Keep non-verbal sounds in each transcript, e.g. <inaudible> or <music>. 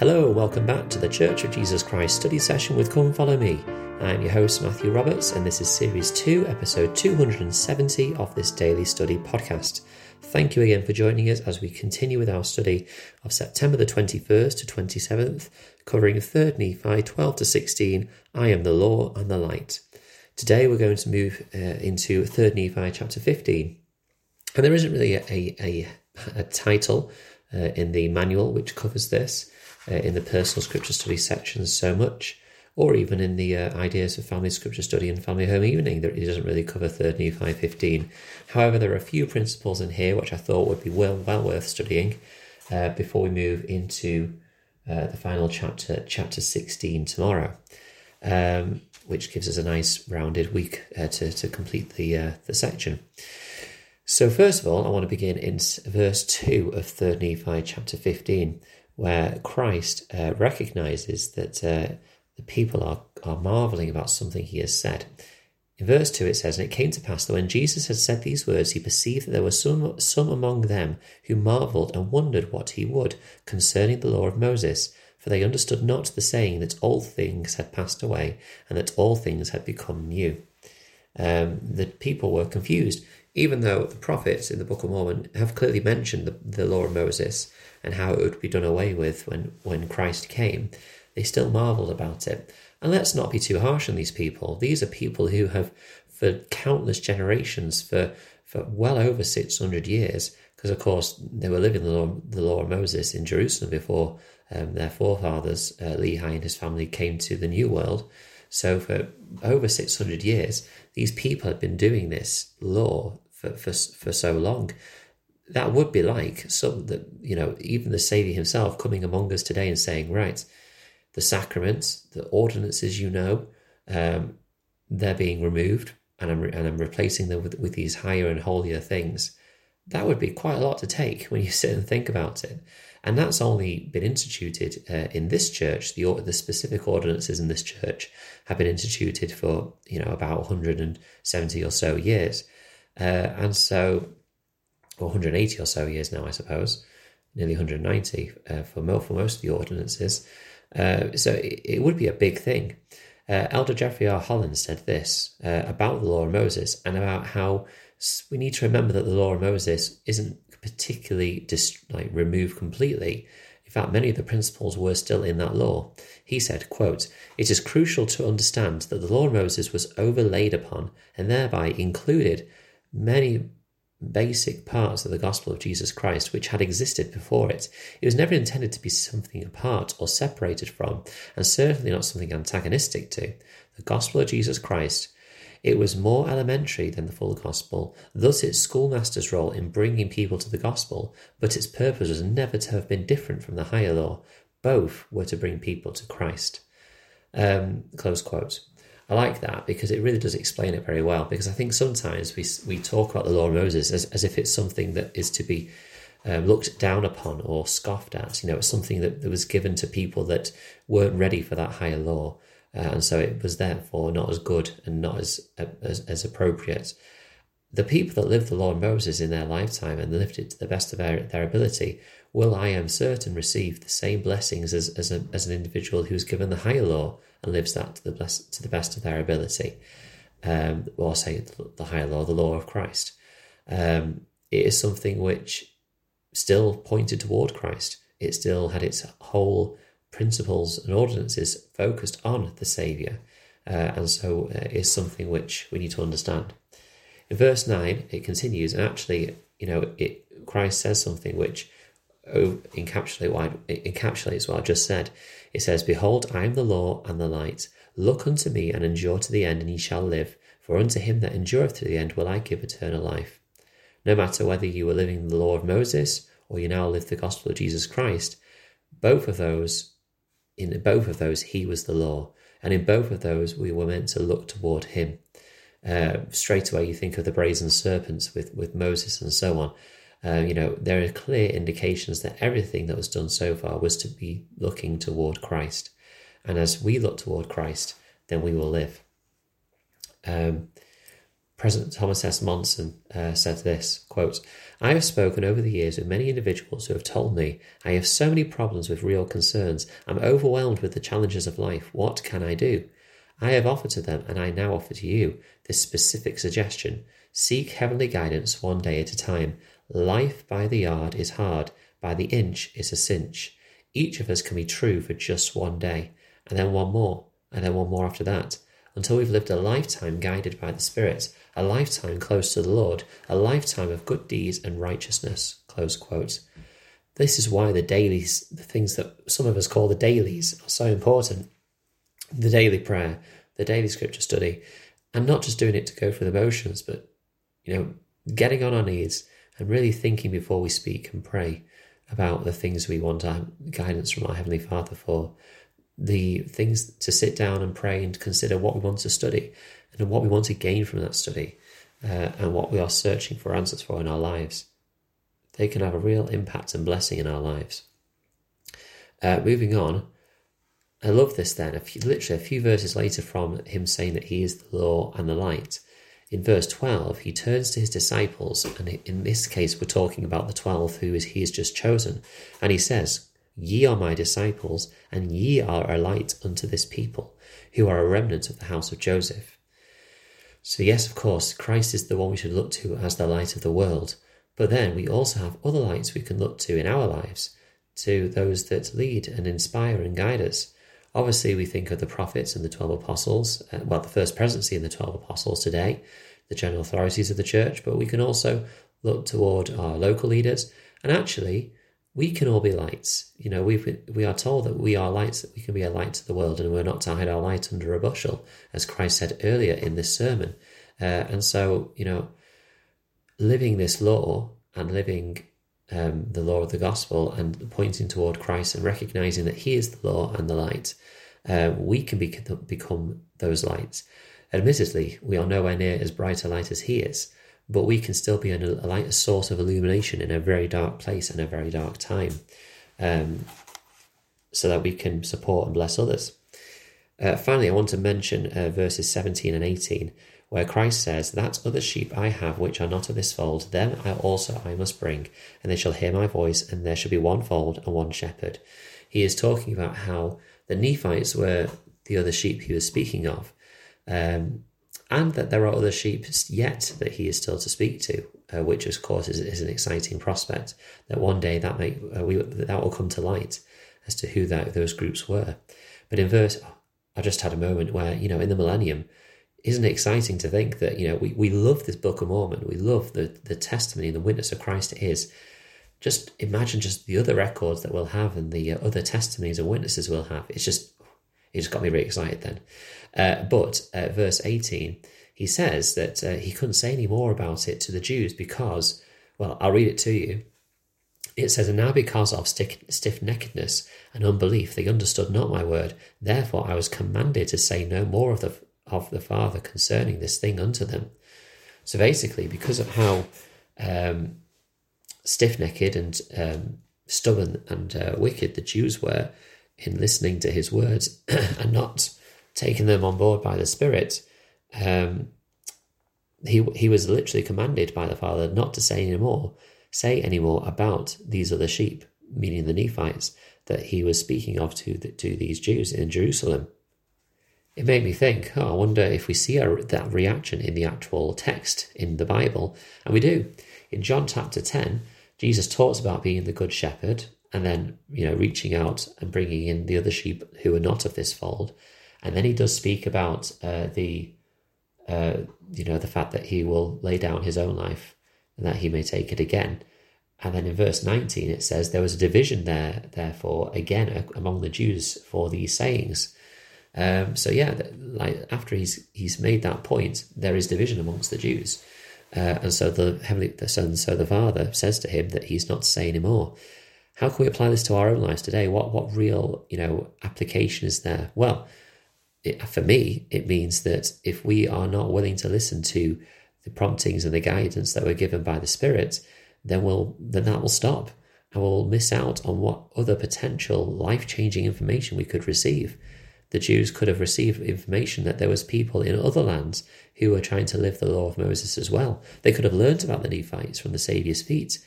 Hello, welcome back to the Church of Jesus Christ study session with Come Follow Me. I'm your host, Matthew Roberts, and this is Series 2, Episode 270 of this daily study podcast. Thank you again for joining us as we continue with our study of September the 21st to 27th, covering 3rd Nephi 12 to 16, I am the law and the light. Today we're going to move uh, into 3rd Nephi chapter 15. And there isn't really a, a, a, title uh, in the manual which covers this uh, in the personal scripture study sections so much, or even in the uh, ideas for family scripture study and family home evening. That it doesn't really cover 3rd Nephi 15. However, there are a few principles in here which I thought would be well, well worth studying uh, before we move into uh, the final chapter, chapter 16, tomorrow. Um, which gives us a nice rounded week uh, to, to complete the, uh, the section. So, first of all, I want to begin in verse 2 of 3rd Nephi chapter 15, where Christ uh, recognizes that uh, the people are, are marveling about something he has said. In verse 2, it says, And it came to pass that when Jesus had said these words, he perceived that there were some, some among them who marveled and wondered what he would concerning the law of Moses. For they understood not the saying that all things had passed away and that all things had become new. Um, the people were confused, even though the prophets in the Book of Mormon have clearly mentioned the, the law of Moses and how it would be done away with when, when Christ came, they still marveled about it. And let's not be too harsh on these people. These are people who have, for countless generations, for, for well over 600 years, because of course they were living the law, the law of Moses in Jerusalem before um, their forefathers, uh, Lehi and his family, came to the New World. So for over 600 years, these people had been doing this law for, for, for so long. That would be like some that you know even the savior himself coming among us today and saying right the sacraments the ordinances you know um, they're being removed and I'm, and I'm replacing them with, with these higher and holier things that would be quite a lot to take when you <laughs> sit and think about it and that's only been instituted uh, in this church the the specific ordinances in this church have been instituted for you know about 170 or so years uh, and so or 180 or so years now, I suppose, nearly 190 uh, for, mo- for most of the ordinances. Uh, so it, it, would be a big thing. Uh, Elder Jeffrey R. Holland said this uh, about the law of Moses and about how we need to remember that the law of Moses isn't particularly dis- like removed completely. In fact, many of the principles were still in that law. He said, quote, It is crucial to understand that the law of Moses was overlaid upon and thereby included many basic parts of the gospel of Jesus Christ which had existed before it. It was never intended to be something apart or separated from, and certainly not something antagonistic to. The gospel of Jesus Christ. It was more elementary than the full gospel, thus its schoolmaster's role in bringing people to the gospel, but its purpose was never to have been different from the higher law. Both were to bring people to Christ. Um, close quote. I like that because it really does explain it very well. Because I think sometimes we we talk about the law of Moses as, as if it's something that is to be um, looked down upon or scoffed at. You know, it's something that, that was given to people that weren't ready for that higher law, uh, and so it was therefore not as good and not as as, as appropriate. The people that lived the law of Moses in their lifetime and lived it to the best of their, their ability will, I am certain, receive the same blessings as, as, a, as an individual who's given the higher law and lives that to the, bless, to the best of their ability. Um, or say the higher law, the law of Christ. Um, it is something which still pointed toward Christ. It still had its whole principles and ordinances focused on the Saviour, uh, and so uh, is something which we need to understand. In verse nine, it continues, and actually, you know, it Christ says something which oh, encapsulate what I, encapsulates what I just said. It says, Behold, I am the law and the light. Look unto me and endure to the end, and ye shall live. For unto him that endureth to the end will I give eternal life. No matter whether you were living the law of Moses or you now live the gospel of Jesus Christ, both of those, in both of those, he was the law. And in both of those, we were meant to look toward him. Uh, straight away, you think of the brazen serpents with, with Moses and so on. Uh, you know, there are clear indications that everything that was done so far was to be looking toward Christ. And as we look toward Christ, then we will live. Um, President Thomas S. Monson uh, said this quote, I have spoken over the years with many individuals who have told me, I have so many problems with real concerns. I'm overwhelmed with the challenges of life. What can I do? I have offered to them, and I now offer to you, this specific suggestion. Seek heavenly guidance one day at a time. Life by the yard is hard, by the inch is a cinch. Each of us can be true for just one day, and then one more, and then one more after that until we've lived a lifetime guided by the Spirit, a lifetime close to the Lord, a lifetime of good deeds and righteousness. Close quote. This is why the dailies, the things that some of us call the dailies, are so important. The daily prayer, the daily scripture study, and not just doing it to go through the motions, but you know, getting on our knees and really thinking before we speak and pray about the things we want our guidance from our Heavenly Father for the things to sit down and pray and consider what we want to study and what we want to gain from that study uh, and what we are searching for answers for in our lives. They can have a real impact and blessing in our lives. Uh, moving on, I love this then. A few, literally a few verses later from him saying that he is the law and the light. In verse 12, he turns to his disciples, and in this case, we're talking about the 12 who is, he has just chosen. And he says, Ye are my disciples, and ye are a light unto this people, who are a remnant of the house of Joseph. So, yes, of course, Christ is the one we should look to as the light of the world. But then we also have other lights we can look to in our lives, to those that lead and inspire and guide us. Obviously, we think of the prophets and the 12 apostles, uh, well, the first presidency and the 12 apostles today, the general authorities of the church, but we can also look toward our local leaders. And actually, we can all be lights. You know, we we are told that we are lights, that we can be a light to the world, and we're not to hide our light under a bushel, as Christ said earlier in this sermon. Uh, and so, you know, living this law and living um, the law of the gospel and pointing toward Christ and recognizing that He is the law and the light, uh, we can be, become those lights. Admittedly, we are nowhere near as bright a light as He is, but we can still be a, light, a source of illumination in a very dark place and a very dark time, um, so that we can support and bless others. Uh, finally, I want to mention uh, verses 17 and 18, where Christ says, That other sheep I have which are not of this fold, them I also I must bring, and they shall hear my voice, and there shall be one fold and one shepherd. He is talking about how the Nephites were the other sheep he was speaking of. Um, and that there are other sheep yet that he is still to speak to, uh, which of course is, is, an exciting prospect. That one day that may uh, we, that will come to light as to who that those groups were. But in verse, I just had a moment where you know in the millennium, isn't it exciting to think that you know we, we love this Book of Mormon, we love the the testimony, and the witness of Christ it is. Just imagine just the other records that we'll have and the uh, other testimonies and witnesses we'll have. It's just it just got me really excited then. Uh, but uh, verse 18, he says that uh, he couldn't say any more about it to the Jews because, well, I'll read it to you. It says, And now because of stiff neckedness and unbelief, they understood not my word. Therefore I was commanded to say no more of the, of the Father concerning this thing unto them. So basically, because of how um, stiff necked and um, stubborn and uh, wicked the Jews were in listening to his words <clears throat> and not taking them on board by the Spirit, um, he he was literally commanded by the Father not to say any more, say any more about these other sheep, meaning the Nephites that he was speaking of to the, to these Jews in Jerusalem. It made me think, oh, I wonder if we see a, that reaction in the actual text in the Bible, and we do. In John chapter ten, Jesus talks about being the good shepherd, and then you know reaching out and bringing in the other sheep who are not of this fold and then he does speak about uh, the, uh, you know, the fact that he will lay down his own life and that he may take it again. And then in verse 19, it says, There was a division there, therefore, again among the Jews for these sayings. Um, so, yeah, like after he's he's made that point, there is division amongst the Jews. Uh, and so the heavenly the son, so the father says to him that he's not to say anymore. How can we apply this to our own lives today? What what real you know application is there? Well, it, for me, it means that if we are not willing to listen to the promptings and the guidance that we're given by the Spirit, then we'll then that will stop, and we'll miss out on what other potential life changing information we could receive. the Jews could have received information that there was people in other lands who were trying to live the law of Moses as well. They could have learnt about the Nephites from the Saviour's feet,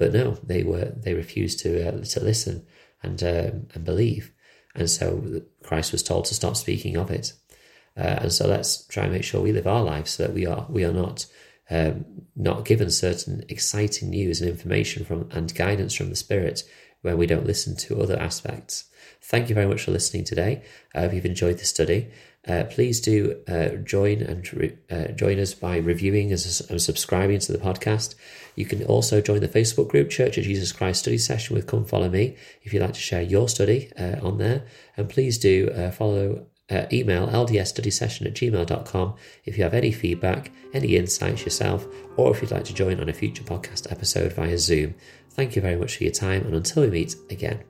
but no, they were they refused to uh, to listen and um, and believe, and so Christ was told to stop speaking of it. Uh, and so let's try and make sure we live our lives so that we are we are not um, not given certain exciting news and information from and guidance from the Spirit when we don't listen to other aspects. Thank you very much for listening today. I hope you've enjoyed the study. Uh, please do uh, join and re- uh, join us by reviewing and subscribing to the podcast. You can also join the Facebook group Church of Jesus Christ Study Session with Come Follow Me if you'd like to share your study uh, on there. And please do uh, follow uh, email ldsstudysession at gmail.com if you have any feedback, any insights yourself, or if you'd like to join on a future podcast episode via Zoom. Thank you very much for your time, and until we meet again.